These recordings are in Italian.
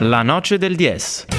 La noce del DS.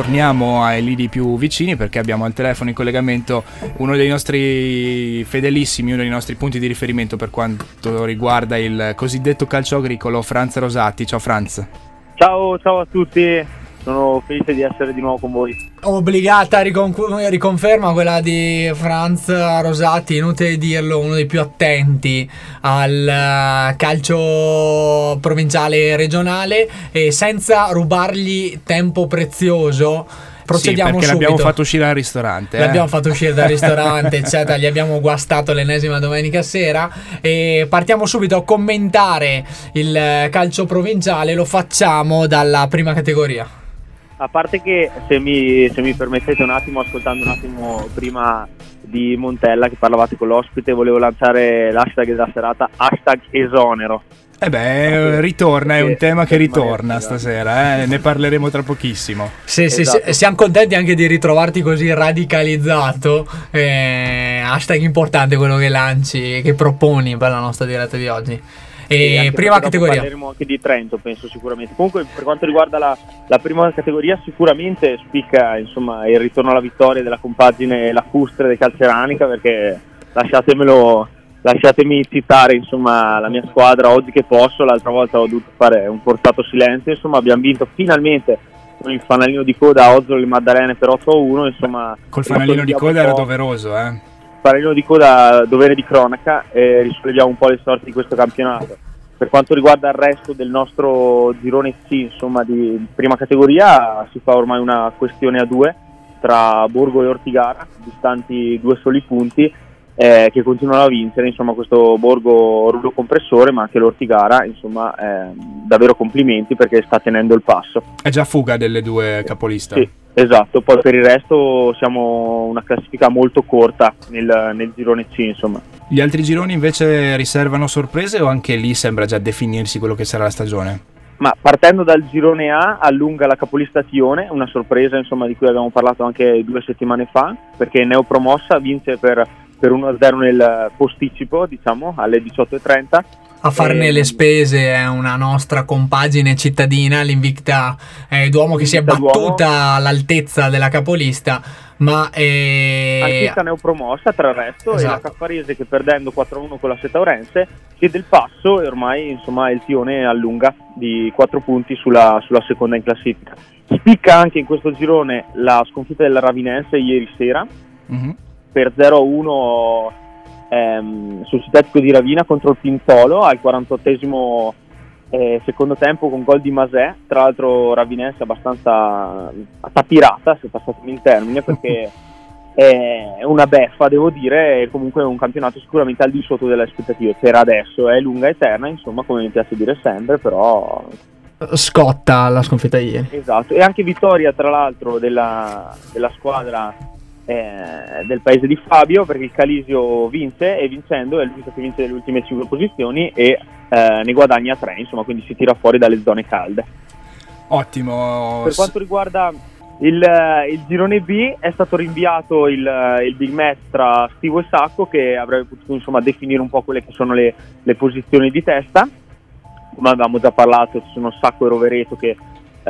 Torniamo ai lidi più vicini perché abbiamo al telefono in collegamento uno dei nostri fedelissimi, uno dei nostri punti di riferimento per quanto riguarda il cosiddetto calcio agricolo, Franz Rosati. Ciao Franz. Ciao, ciao a tutti, sono felice di essere di nuovo con voi. Obbligata ricon- riconferma quella di Franz Rosati, inutile dirlo, uno dei più attenti al uh, calcio provinciale e regionale e senza rubargli tempo prezioso procediamo sì, perché subito. l'abbiamo fatto uscire al ristorante. Eh? L'abbiamo fatto uscire dal ristorante, eccetera. Gli abbiamo guastato l'ennesima domenica sera. E partiamo subito a commentare il calcio provinciale. Lo facciamo dalla prima categoria. A parte che, se mi, se mi permettete un attimo, ascoltando un attimo prima di Montella che parlavate con l'ospite, volevo lanciare l'hashtag della serata, hashtag esonero. Eh beh, ritorna, è un tema che ritorna stasera, eh? ne parleremo tra pochissimo. Sì, sì, esatto. sì, siamo contenti anche di ritrovarti così radicalizzato. Eh, hashtag importante quello che lanci, che proponi per la nostra diretta di oggi. E prima categoria. Parleremo anche di Trento, penso sicuramente. Comunque, per quanto riguarda la, la prima categoria, sicuramente spicca insomma, il ritorno alla vittoria della compagine lacustre del Calceranica, perché lasciatemelo lasciatemi citare insomma, la mia squadra oggi che posso, l'altra volta ho dovuto fare un forzato silenzio, insomma abbiamo vinto finalmente con il fanalino di coda a Ozzolo e Maddalene per 8-1, insomma... Col fanalino di coda era doveroso, eh? Fanalino di coda dovere di cronaca e risolleviamo un po' le sorti di questo campionato. Per quanto riguarda il resto del nostro girone C, insomma, di prima categoria, si fa ormai una questione a due tra Borgo e Ortigara, distanti due soli punti, eh, che continuano a vincere, insomma questo Borgo rullo compressore ma anche l'Ortigara, insomma eh, davvero complimenti perché sta tenendo il passo. È già fuga delle due capoliste. Sì, esatto, poi per il resto siamo una classifica molto corta nel, nel girone C insomma. Gli altri gironi invece riservano sorprese o anche lì sembra già definirsi quello che sarà la stagione? Ma partendo dal girone A allunga la capolista Tione, una sorpresa insomma, di cui abbiamo parlato anche due settimane fa, perché neopromossa vince per per 1-0 nel posticipo, diciamo, alle 18.30. A farne e... le spese è una nostra compagine cittadina, l'Invicta è Duomo che si è battuta Duomo. all'altezza della capolista, ma è... Anch'essa neopromossa tra il resto esatto. e la esatto. Caffarese che perdendo 4-1 con la Setaurense chiede il passo e ormai insomma il Tione allunga di 4 punti sulla, sulla seconda in classifica. Spicca anche in questo girone la sconfitta della Ravinense ieri sera. Mm-hmm per 0-1 ehm, sul sintetico di Ravina contro il Pintolo al 48esimo eh, secondo tempo con gol di Masè, tra l'altro Ravinense abbastanza tapirata, se passatemi il termine, perché è una beffa, devo dire, e comunque è un campionato sicuramente al di sotto delle aspettative per adesso, è lunga e eterna, insomma, come mi piace dire sempre, però scotta la sconfitta ieri. Esatto, e anche vittoria tra l'altro della, della squadra eh, del paese di Fabio perché il Calisio vince e vincendo è l'unico che vince le ultime 5 posizioni e eh, ne guadagna 3, insomma, quindi si tira fuori dalle zone calde. Ottimo. Per quanto riguarda il, il girone B è stato rinviato il, il, big match tra Stivo e Sacco che avrebbe potuto insomma, definire un po' quelle che sono le, le posizioni di testa. Come avevamo già parlato, ci sono Sacco e Rovereto che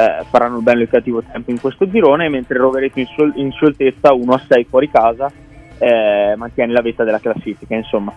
eh, faranno il bello e il cattivo tempo in questo girone, mentre Rovereto in, sol- in scioltezza 1 a 6 fuori casa eh, mantiene la vetta della classifica. Insomma,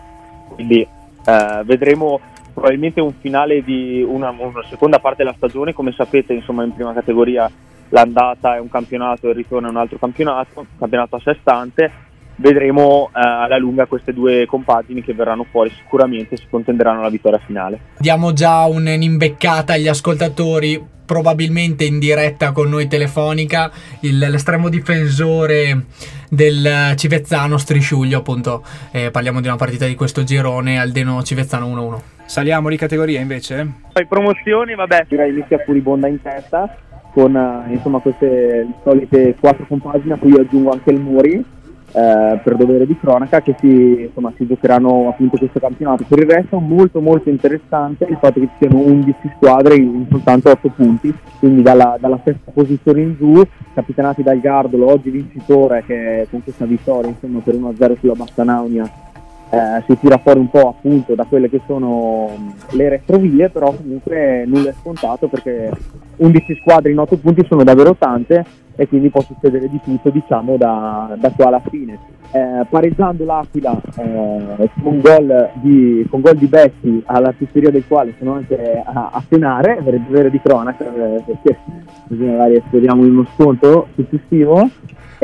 quindi eh, vedremo probabilmente un finale di una, una, seconda parte della stagione. Come sapete, insomma, in prima categoria l'andata è un campionato e il ritorno è un altro campionato, campionato a sé stante. Vedremo eh, alla lunga queste due compagini che verranno fuori sicuramente si contenderanno la vittoria finale. Diamo già un'imbeccata agli ascoltatori probabilmente in diretta con noi telefonica il, l'estremo difensore del Civezzano Strisciuglio appunto eh, parliamo di una partita di questo girone Aldeno Civezzano 1-1 saliamo di categoria invece? poi promozioni vabbè direi inizia furibonda in testa con eh, insomma, queste solite quattro compagini a cui aggiungo anche il Muri eh, per dovere di cronaca che si, insomma, si, giocheranno appunto questo campionato. Per il resto molto molto interessante il fatto che ci siano 11 squadre in soltanto 8 punti, quindi dalla, dalla sesta posizione in giù, capitanati dal Gardolo, oggi vincitore che con questa vittoria insomma, per 1-0 sulla Bassanaunia eh, si tira fuori un po' appunto da quelle che sono le retrovie, però comunque nulla è scontato perché 11 squadre in 8 punti sono davvero tante e quindi può succedere di tutto diciamo da, da qua alla fine. Eh, pareggiando l'Aquila eh, con, gol di, con gol di Bessi all'artisteria del quale sono anche a, a cenare per il dovere di cronaca eh, perché così magari speriamo uno sconto successivo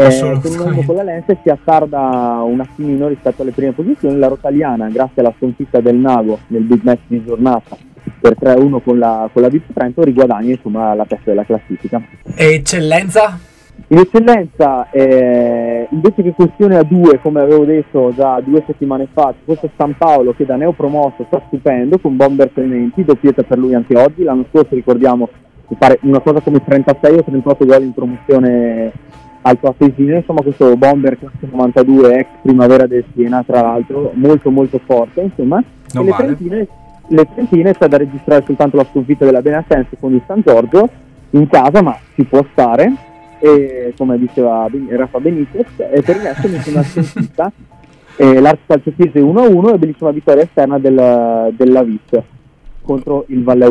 eh, con, con la Lense si attarda un attimino rispetto alle prime posizioni la Rotaliana grazie alla sconfitta del Nago nel big match di giornata per 3-1 con la, con la Vip Trento riguadagna insomma la testa della classifica. E eccellenza? In eccellenza, eh, invece che questione a due, come avevo detto già due settimane fa, questo è San Paolo che da neopromosso sta stupendo con Bomber Clementi, doppietta per lui anche oggi. L'anno scorso ricordiamo mi pare una cosa come 36 o 38 gol in promozione al Paesino, insomma questo Bomber classe 92 ex primavera del Siena tra l'altro, molto molto forte insomma. Non e le Trentine le Trentine c'è da registrare soltanto la sconfitta della Benasense con il San Giorgio in casa, ma si può stare, e, come diceva Rafa Benitez, e per il resto nessuna sconfitta. Eh, L'Arts Calcio Pise 1-1 e bellissima vittoria esterna del, della Vis contro il Valle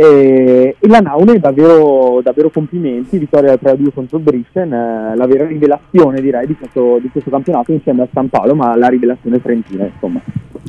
E, e la Naune davvero, davvero complimenti, vittoria 3-2 contro il Brissen, eh, la vera rivelazione direi di questo, di questo campionato insieme a San Paolo, ma la rivelazione trentina insomma.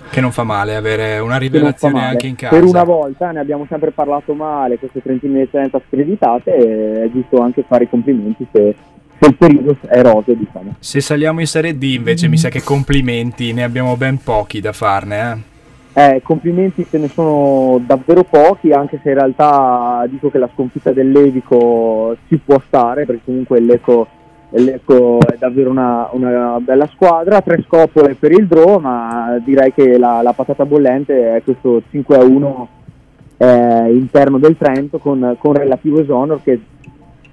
Che non fa male avere una rivelazione anche in casa. Per una volta ne abbiamo sempre parlato male, queste trentine di eccellenza screditate, è giusto anche fare i complimenti se, il periodo è roseo, diciamo. Se saliamo in Serie D invece mi sa che complimenti ne abbiamo ben pochi da farne, eh? Eh, complimenti ce ne sono davvero pochi, anche se in realtà dico che la sconfitta dell'Evico ci può stare, perché comunque l'Eco l'Ecco è davvero una, una, bella squadra, tre scopole per il draw, ma direi che la, la patata bollente è questo 5 a 1 eh, interno del Trento con, con, relativo esonero che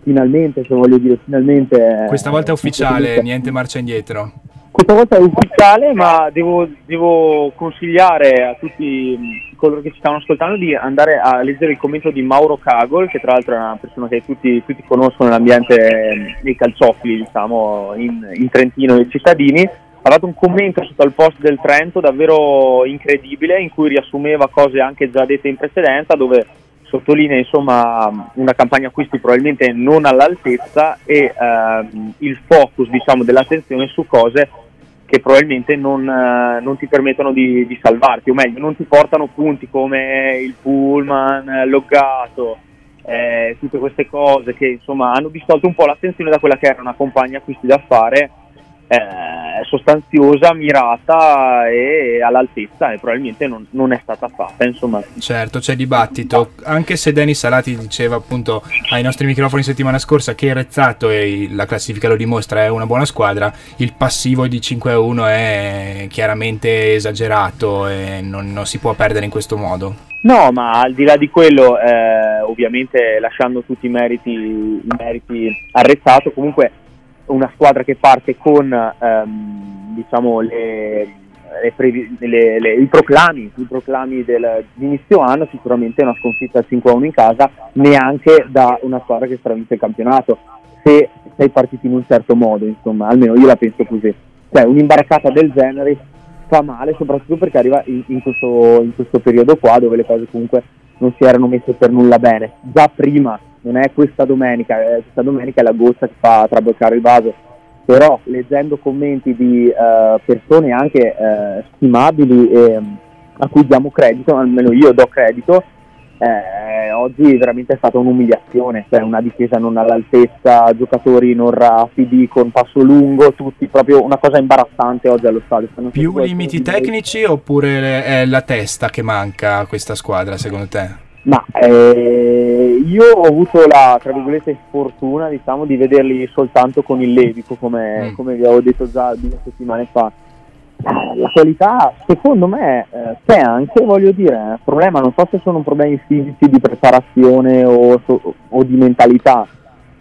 finalmente, se voglio dire finalmente... Questa volta è ufficiale, niente marcia indietro. Questa volta è ufficiale, ma devo, devo, consigliare a tutti coloro che ci stanno ascoltando di andare a leggere il commento di Mauro Cagol, che tra l'altro è una persona che tutti, tutti conoscono nell'ambiente dei calciofili, diciamo, in, in Trentino e cittadini. Ha dato un commento sotto al post del Trento davvero incredibile, in cui riassumeva cose anche già dette in precedenza, dove sottolinea insomma una campagna acquisti probabilmente non all'altezza e ehm, il focus diciamo dell'attenzione su cose che probabilmente non, uh, non ti permettono di, di, salvarti, o meglio, non ti portano punti come il pullman, loggato, eh, tutte queste cose che insomma hanno distolto un po' l'attenzione da quella che era una compagna acquisti da fare eh, sostanziosa, mirata e all'altezza e probabilmente non, non, è stata fatta. Insomma. Certo, c'è dibattito. Anche se Denis Salati diceva appunto ai nostri microfoni settimana scorsa che Rezzato e la classifica lo dimostra è una buona squadra, il passivo di 5-1 è chiaramente esagerato e non, non si può perdere in questo modo. No, ma al di là di quello, eh, ovviamente lasciando tutti i meriti, i meriti Arrezzato, comunque una squadra che parte con ehm, diciamo le, le previ- le, i proclami, i proclami del, di inizio anno, sicuramente una sconfitta 5-1 in casa, neanche da una squadra che stravince il campionato, se sei partito in un certo modo, insomma, almeno io la penso così. Cioè un'imbarcata del genere fa male, soprattutto perché arriva in, in, questo, in questo periodo qua dove le cose comunque non si erano messe per nulla bene. Già prima non è questa domenica, eh, questa domenica è la goccia che fa traboccare il vaso, però leggendo commenti di eh, persone anche eh, stimabili e a cui diamo credito, almeno io do credito, eh, oggi veramente è stata un'umiliazione, cioè una difesa non all'altezza, giocatori non rapidi, con passo lungo, tutti proprio una cosa imbarazzante oggi allo stadio. Più limiti tecnici oppure è la testa che manca a questa squadra secondo te? Ma eh, io ho avuto la tra virgolette fortuna diciamo, di vederli soltanto con il Levico, come, mm. come vi avevo detto già due settimane fa. La qualità, secondo me, eh, c'è anche, voglio dire, il problema non so se sono problemi fisici di preparazione o, o di mentalità,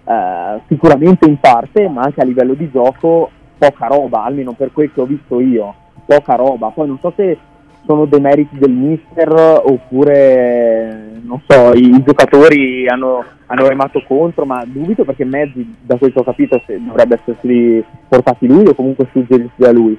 eh, sicuramente in parte, ma anche a livello di gioco poca roba, almeno per quel che ho visto io, poca roba. Poi non so se sono demeriti del mister oppure non so, i, giocatori hanno, hanno, remato contro, ma dubito perché Mezzi, da quel che ho capito, dovrebbe essersi portati lui o comunque suggerirsi da lui.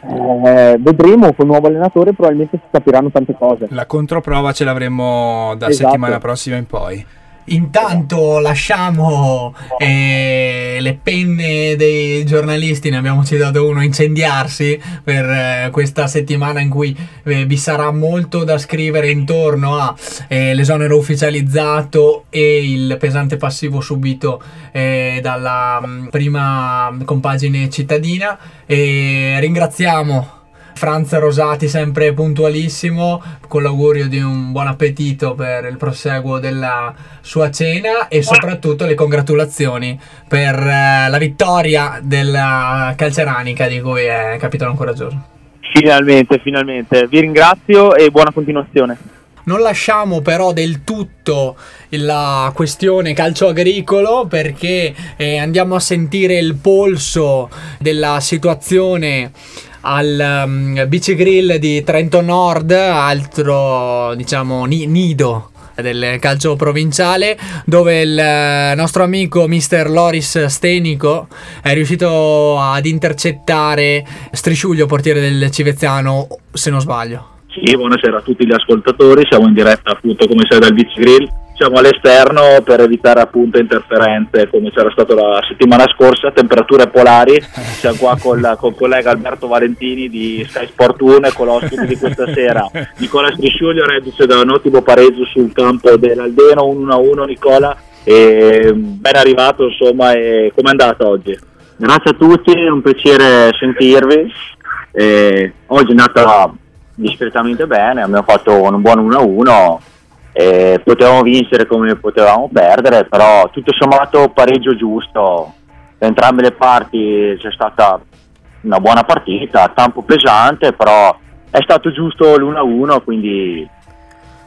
Eh, vedremo con il nuovo allenatore probabilmente si capiranno tante cose la controprova ce l'avremo da esatto. settimana prossima in poi Intanto lasciamo eh, le penne dei giornalisti, ne abbiamo citato uno, incendiarsi per eh, questa settimana in cui eh, vi sarà molto da scrivere intorno all'esonero eh, ufficializzato e il pesante passivo subito eh, dalla mh, mm, prima compagine cittadina. E ringraziamo Franz Rosati sempre puntualissimo, con l'augurio di un buon appetito per il proseguo della sua cena e soprattutto le congratulazioni per eh, la vittoria della calceranica di cui è capitano coraggioso. Finalmente, finalmente. Vi ringrazio e buona continuazione. Non lasciamo però del tutto la questione calcio agricolo perché eh, andiamo a sentire il polso della situazione al um, Beach Grill di Trento Nord, altro diciamo ni- nido del calcio provinciale dove il eh, nostro amico mister Loris Stenico è riuscito ad intercettare Strisciuglio, portiere del Civeziano, se non sbaglio. Sì, buonasera a tutti gli ascoltatori, siamo in diretta appunto come sai dal Beach Grill. Siamo all'esterno per evitare appunto interferenze come c'era stato la settimana scorsa, temperature polari, siamo qua con, il collega Alberto Valentini di Sky Sport 1 e con l'ospite di questa sera, Nicola Strisciuglio, reduce da un ottimo pareggio sul campo dell'Aldeno, 1-1 Nicola, e ben arrivato insomma, e com'è andata oggi? Grazie a tutti, è un piacere sentirvi, e oggi è andata discretamente bene, abbiamo fatto un buon 1-1 eh, potevamo vincere come potevamo perdere, però tutto sommato pareggio giusto. Da entrambe le parti c'è stata una buona partita, campo pesante, però è stato giusto l'1-1, quindi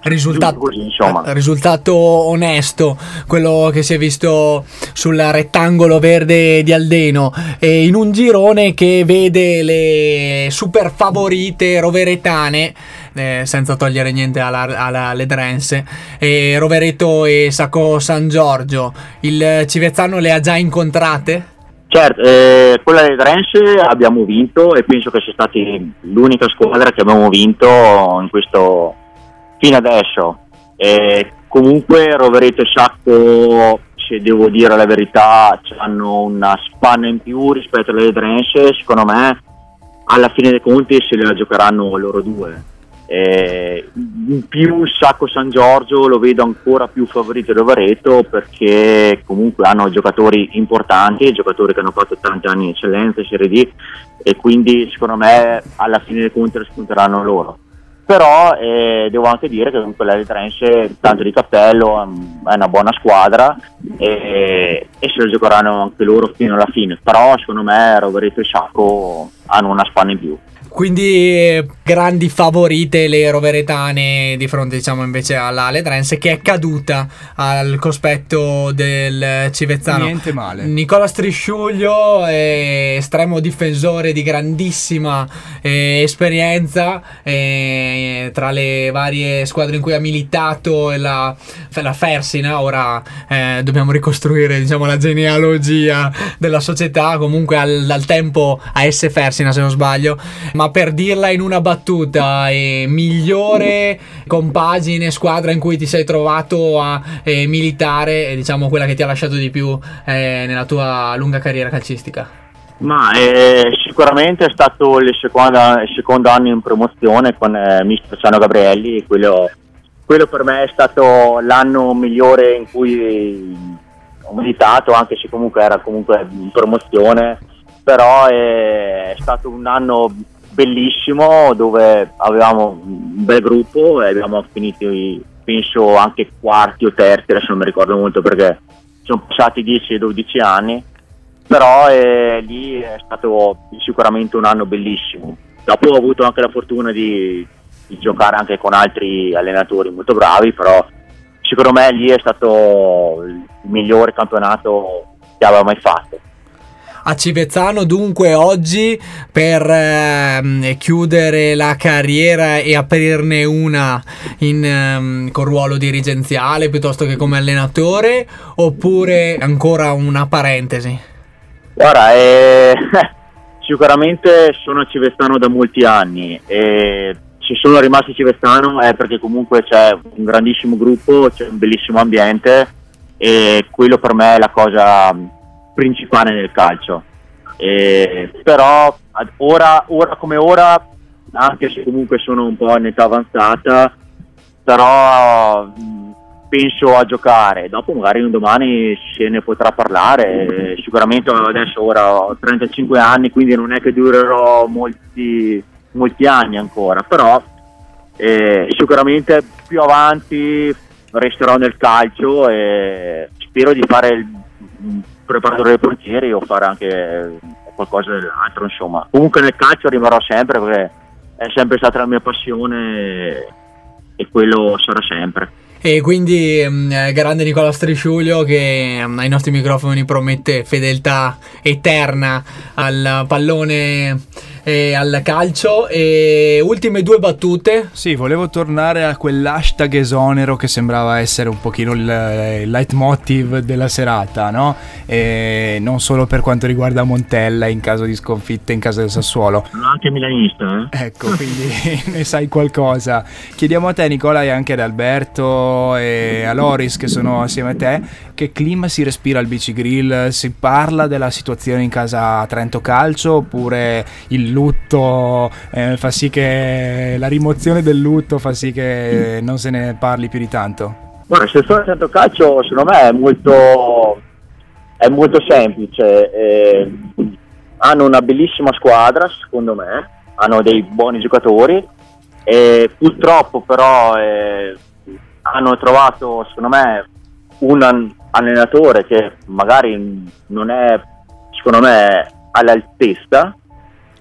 Risultato, così, risultato, onesto quello che si è visto sul rettangolo verde di Aldeno. E in un girone che vede le super favorite roveretane eh, senza togliere niente alle Drense e Rovereto e Sacco San Giorgio. Il Civezzano le ha già incontrate? Certo, eh, quella delle Drense abbiamo vinto e penso che sia stata l'unica squadra che abbiamo vinto in questo fino adesso. Eh, comunque Rovereto e Sacco, se devo dire la verità, hanno una spanna in più rispetto alle Drense, secondo me alla fine dei conti se la giocheranno loro due. Eh, in più Sacco San Giorgio lo vedo ancora più favorito di Rovereto perché comunque hanno giocatori importanti, giocatori che hanno fatto tanti anni in eccellenza, Serie D e quindi secondo me alla fine dei conti spunteranno loro però eh, devo anche dire che comunque la Trense tanto di cappello mm, è una buona squadra e, e, se lo giocheranno anche loro fino alla fine. Però secondo me Rovereto e Sacco hanno una spanna in più quindi grandi favorite le roveretane di fronte diciamo invece alla Ledrense che è caduta al cospetto del Civezzano. Niente male. Nicola Strisciuglio è estremo difensore di grandissima eh, esperienza eh, tra le varie squadre in cui ha militato la, la Fersina, ora eh, dobbiamo ricostruire diciamo la genealogia della società, comunque al, al tempo AS Fersina se non sbaglio ma per dirla in una battuta, è migliore compagine, squadra in cui ti sei trovato a eh, militare, è diciamo quella che ti ha lasciato di più eh, nella tua lunga carriera calcistica? Ma eh, sicuramente è stato il secondo, il secondo, anno in promozione con eh, Mister Ciano Gabrielli, quello, quello, per me è stato l'anno migliore in cui ho militato, anche se comunque era comunque in promozione, però è stato un anno bellissimo dove avevamo un bel gruppo e abbiamo finito penso anche quarti o terzi, adesso non mi ricordo molto perché sono passati 10-12 anni, però eh, lì è stato sicuramente un anno bellissimo. Dopo ho avuto anche la fortuna di, di giocare anche con altri allenatori molto bravi, però secondo me lì è stato il migliore campionato che aveva mai fatto a Civezzano dunque oggi per ehm, chiudere la carriera e aprirne una in, ehm, con ruolo dirigenziale piuttosto che come allenatore oppure ancora una parentesi? Guarda, eh, sicuramente sono a Civezzano da molti anni e se sono rimasto a Civezzano è perché comunque c'è un grandissimo gruppo, c'è un bellissimo ambiente e quello per me è la cosa principale nel calcio. E, però ora, ora, come ora, anche se comunque sono un po' in età avanzata, però penso a giocare. Dopo magari un domani se ne potrà parlare. Sicuramente adesso ora ho 35 anni, quindi non è che durerò molti, molti anni ancora, però eh, sicuramente più avanti resterò nel calcio e spero di fare il preparatore dei portieri o fare anche qualcosa dell'altro, insomma. Comunque nel calcio rimarrò sempre perché è sempre stata la mia passione e quello sarà sempre. E quindi mm, eh, grande Nicola Strisciulio che mm, ai nostri microfoni promette fedeltà eterna al pallone e al calcio. E ultime due battute. Sì, volevo tornare a quell'hashtag esonero che sembrava essere un pochino il, il leitmotiv della serata, no? E non solo per quanto riguarda Montella in caso di sconfitta in casa del Sassuolo. Sono anche milanista, eh? Ecco, quindi ne sai qualcosa. Chiediamo a te, Nicola, e anche ad Alberto e a Loris che sono assieme a te, che clima si respira al BC Grill? Si parla della situazione in casa Trento Calcio oppure il lutto eh, fa sì che la rimozione del lutto fa sì che non se ne parli più di tanto? Guarda, se sono Trento Calcio secondo me è molto, è molto semplice. Eh, hanno una bellissima squadra, secondo me, hanno dei buoni giocatori. E purtroppo però eh, hanno trovato, secondo me, un allenatore che magari non è, secondo me, all'altezza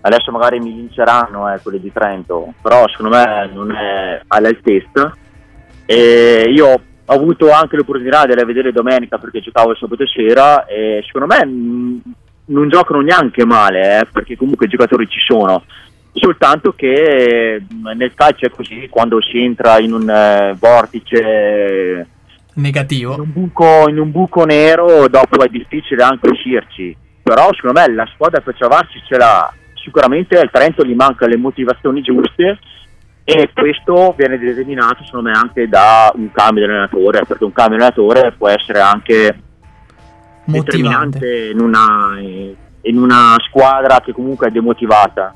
adesso magari mi vinceranno eh, quelli di Trento, però secondo me non è all'altezza. E io ho avuto anche l'opportunità di vedere domenica perché giocavo il sabato sera e secondo me non giocano neanche male, eh, perché comunque i giocatori ci sono. Soltanto che nel calcio è così, quando si entra in un eh, vortice negativo, in un, buco, in un buco nero, dopo è difficile anche uscirci. Però secondo me la squadra per ciavarsi ce l'ha sicuramente al Trento gli mancano le motivazioni giuste e questo viene determinato secondo me anche da un cambio di allenatore perché un cambio di allenatore può essere anche determinante in una, in una squadra che comunque è demotivata.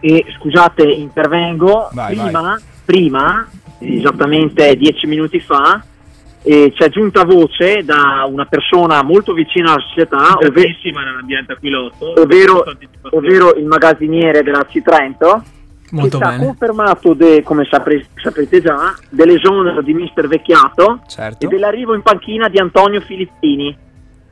E scusate intervengo. Vai, prima, vai. prima esattamente dieci minuti fa e ci è giunta voce da una persona molto vicina alla società, nell'ambiente Aquilotto, ovvero, ovvero il magazziniere della C30, molto che bene. ha confermato, de, come sapre, saprete già, dell'esonero di Mister Vecchiato certo. e dell'arrivo in panchina di Antonio Filippini.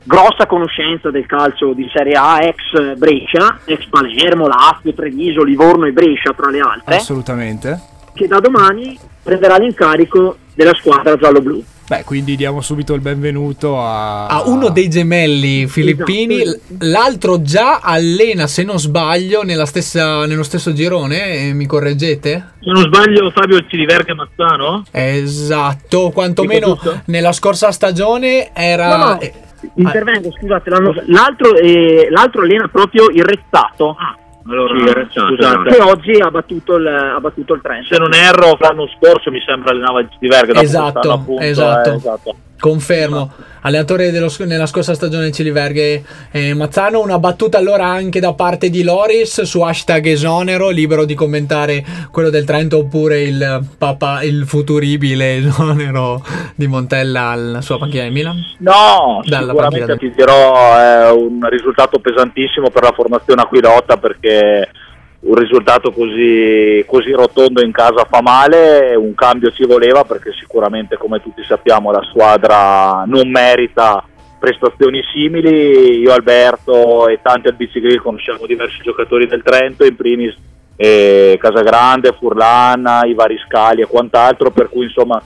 Grossa conoscenza del calcio di Serie A, ex Brescia, ex Palermo, Lazio, Treviso, Livorno e Brescia tra le altre. Assolutamente. Che da domani prenderà l'incarico della squadra giallo-blu. Beh, quindi diamo subito il benvenuto a... a uno dei gemelli filippini, esatto. l'altro già allena, se non sbaglio, stessa, nello stesso girone, eh, mi correggete? Se non sbaglio Fabio Ciliverga Mazzano? Esatto, quantomeno nella scorsa stagione era... No, no. Eh, intervengo, scusate, l'altro, eh, l'altro allena proprio il Rezzato. Ah allora, sì, scusate. che oggi ha battuto il, ha battuto il Trento. Se non erro, l'anno scorso mi sembra allenava il Diverga. Esatto, appunto, esatto. Eh, esatto. Confermo. Allenatore dello, nella scorsa stagione del Ciliverghe eh, Mazzano. Una battuta allora anche da parte di Loris su hashtag esonero, libero di commentare quello del Trento oppure il, papa, il futuribile esonero di Montella alla sua panchina di Milan? No, Dalla sicuramente ti dirò è un risultato pesantissimo per la formazione Aquilota perché un risultato così, così, rotondo in casa fa male, un cambio ci voleva perché sicuramente come tutti sappiamo la squadra non merita prestazioni simili, io Alberto e tanti al BC conosciamo diversi giocatori del Trento, in primis eh, Casagrande, Furlan, i vari Scali e quant'altro, per cui insomma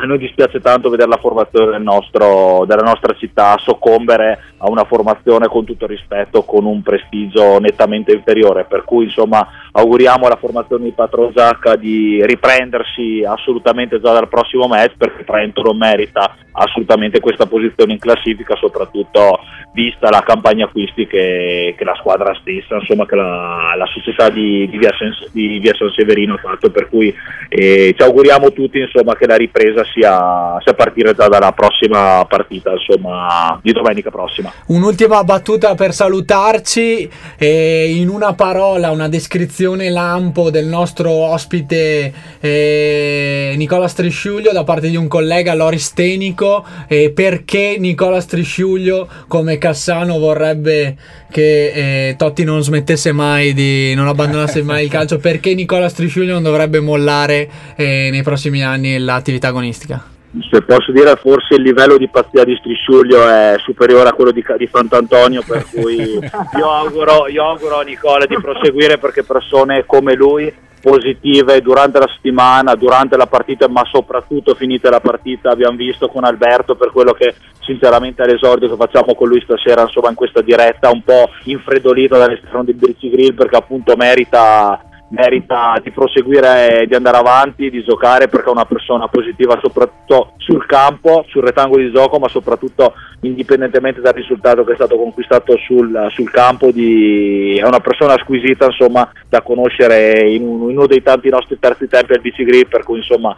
a noi dispiace tanto vedere la formazione del nostro, della nostra città soccombere a una formazione con tutto rispetto, con un prestigio nettamente inferiore, per cui insomma auguriamo alla formazione di Patron Zacca di riprendersi assolutamente già dal prossimo match perché Trento non merita assolutamente questa posizione in classifica, soprattutto vista la campagna acquisti che, che la squadra stessa, insomma che la, la società di, di, via San, di, via San, Severino ha fatto, per cui eh, ci auguriamo tutti insomma, che la ripresa sia, sia partire già dalla prossima partita, insomma, di domenica prossima. Un'ultima battuta per salutarci, eh, in una parola, una descrizione lampo del nostro ospite eh, Nicola Strisciuglio da parte di un collega Loris Tenico, eh, perché Nicola Strisciuglio come Cassano vorrebbe che eh, Totti non smettesse mai di non abbandonasse mai il calcio, perché Nicola Strisciuglio non dovrebbe mollare eh, nei prossimi anni l'attività agonistica? Se posso dire, forse il livello di pazzia di Strisciuglio è superiore a quello di, di Fant'Antonio, per cui io auguro, io auguro a Nicola di proseguire perché persone come lui positive durante la settimana, durante la partita, ma soprattutto finita la partita. Abbiamo visto con Alberto per quello che sinceramente all'esordio che facciamo con lui stasera, insomma, in questa diretta, un po' infredolito dall'esterno di Brizzi Grill perché appunto merita merita di proseguire di andare avanti, di giocare perché è una persona positiva soprattutto sul campo, sul rettangolo di gioco, ma soprattutto indipendentemente dal risultato che è stato conquistato sul, sul campo, di, è una persona squisita insomma, da conoscere in, uno dei tanti nostri terzi tempi al BC Grip, per cui insomma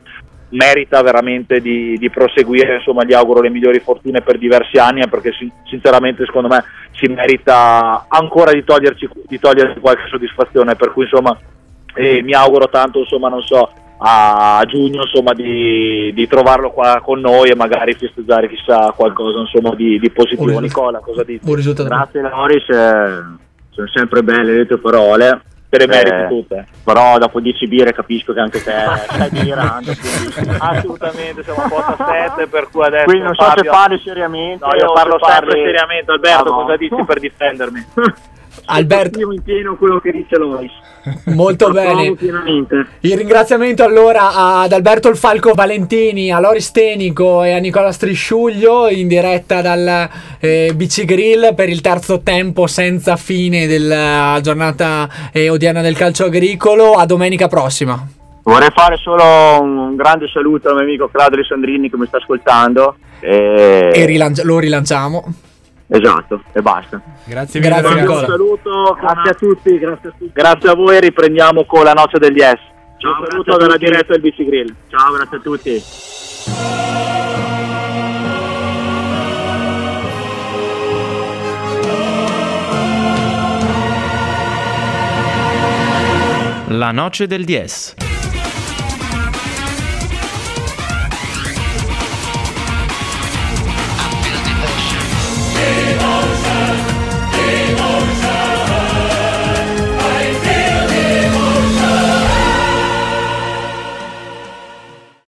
merita veramente di, di proseguire, insomma gli auguro le migliori fortune per diversi anni perché sinceramente secondo me si merita ancora di toglierci, di toglierci qualche soddisfazione, per cui insomma e mi auguro tanto, insomma, non so, a giugno insomma, di, di, trovarlo qua con noi e magari festeggiare chissà qualcosa insomma, di, di positivo. Buon Nicola, cosa dici? Grazie Loris, eh, sono sempre belle le tue parole. Te le meriti eh, tutte. Però dopo 10 birre capisco che anche te stai delirando. Assolutamente, siamo a quota 7 per cui adesso... Quindi non so Fabio... se parli seriamente. No, io parlo sempre parli... seriamente. Alberto, ah, no. cosa dici per difendermi? Alberto. Io in pieno quello che dice Lois molto bene. il ringraziamento allora ad Alberto il Falco Valentini a Loris Tenico e a Nicola Strisciuglio in diretta dal eh, BC Grill per il terzo tempo senza fine della giornata eh, odierna del calcio agricolo. A domenica prossima. Vorrei fare solo un grande saluto al mio amico Claudio Sandrini che mi sta ascoltando. E, e rilancia- lo rilanciamo Esatto, e basta. Grazie mille. Grazie Un saluto, grazie a tutti, grazie a tutti. Grazie a voi e riprendiamo con la noce degli S. Ciao, Un saluto dalla diretta del BC Grill. Ciao, grazie a tutti. La noce del DS.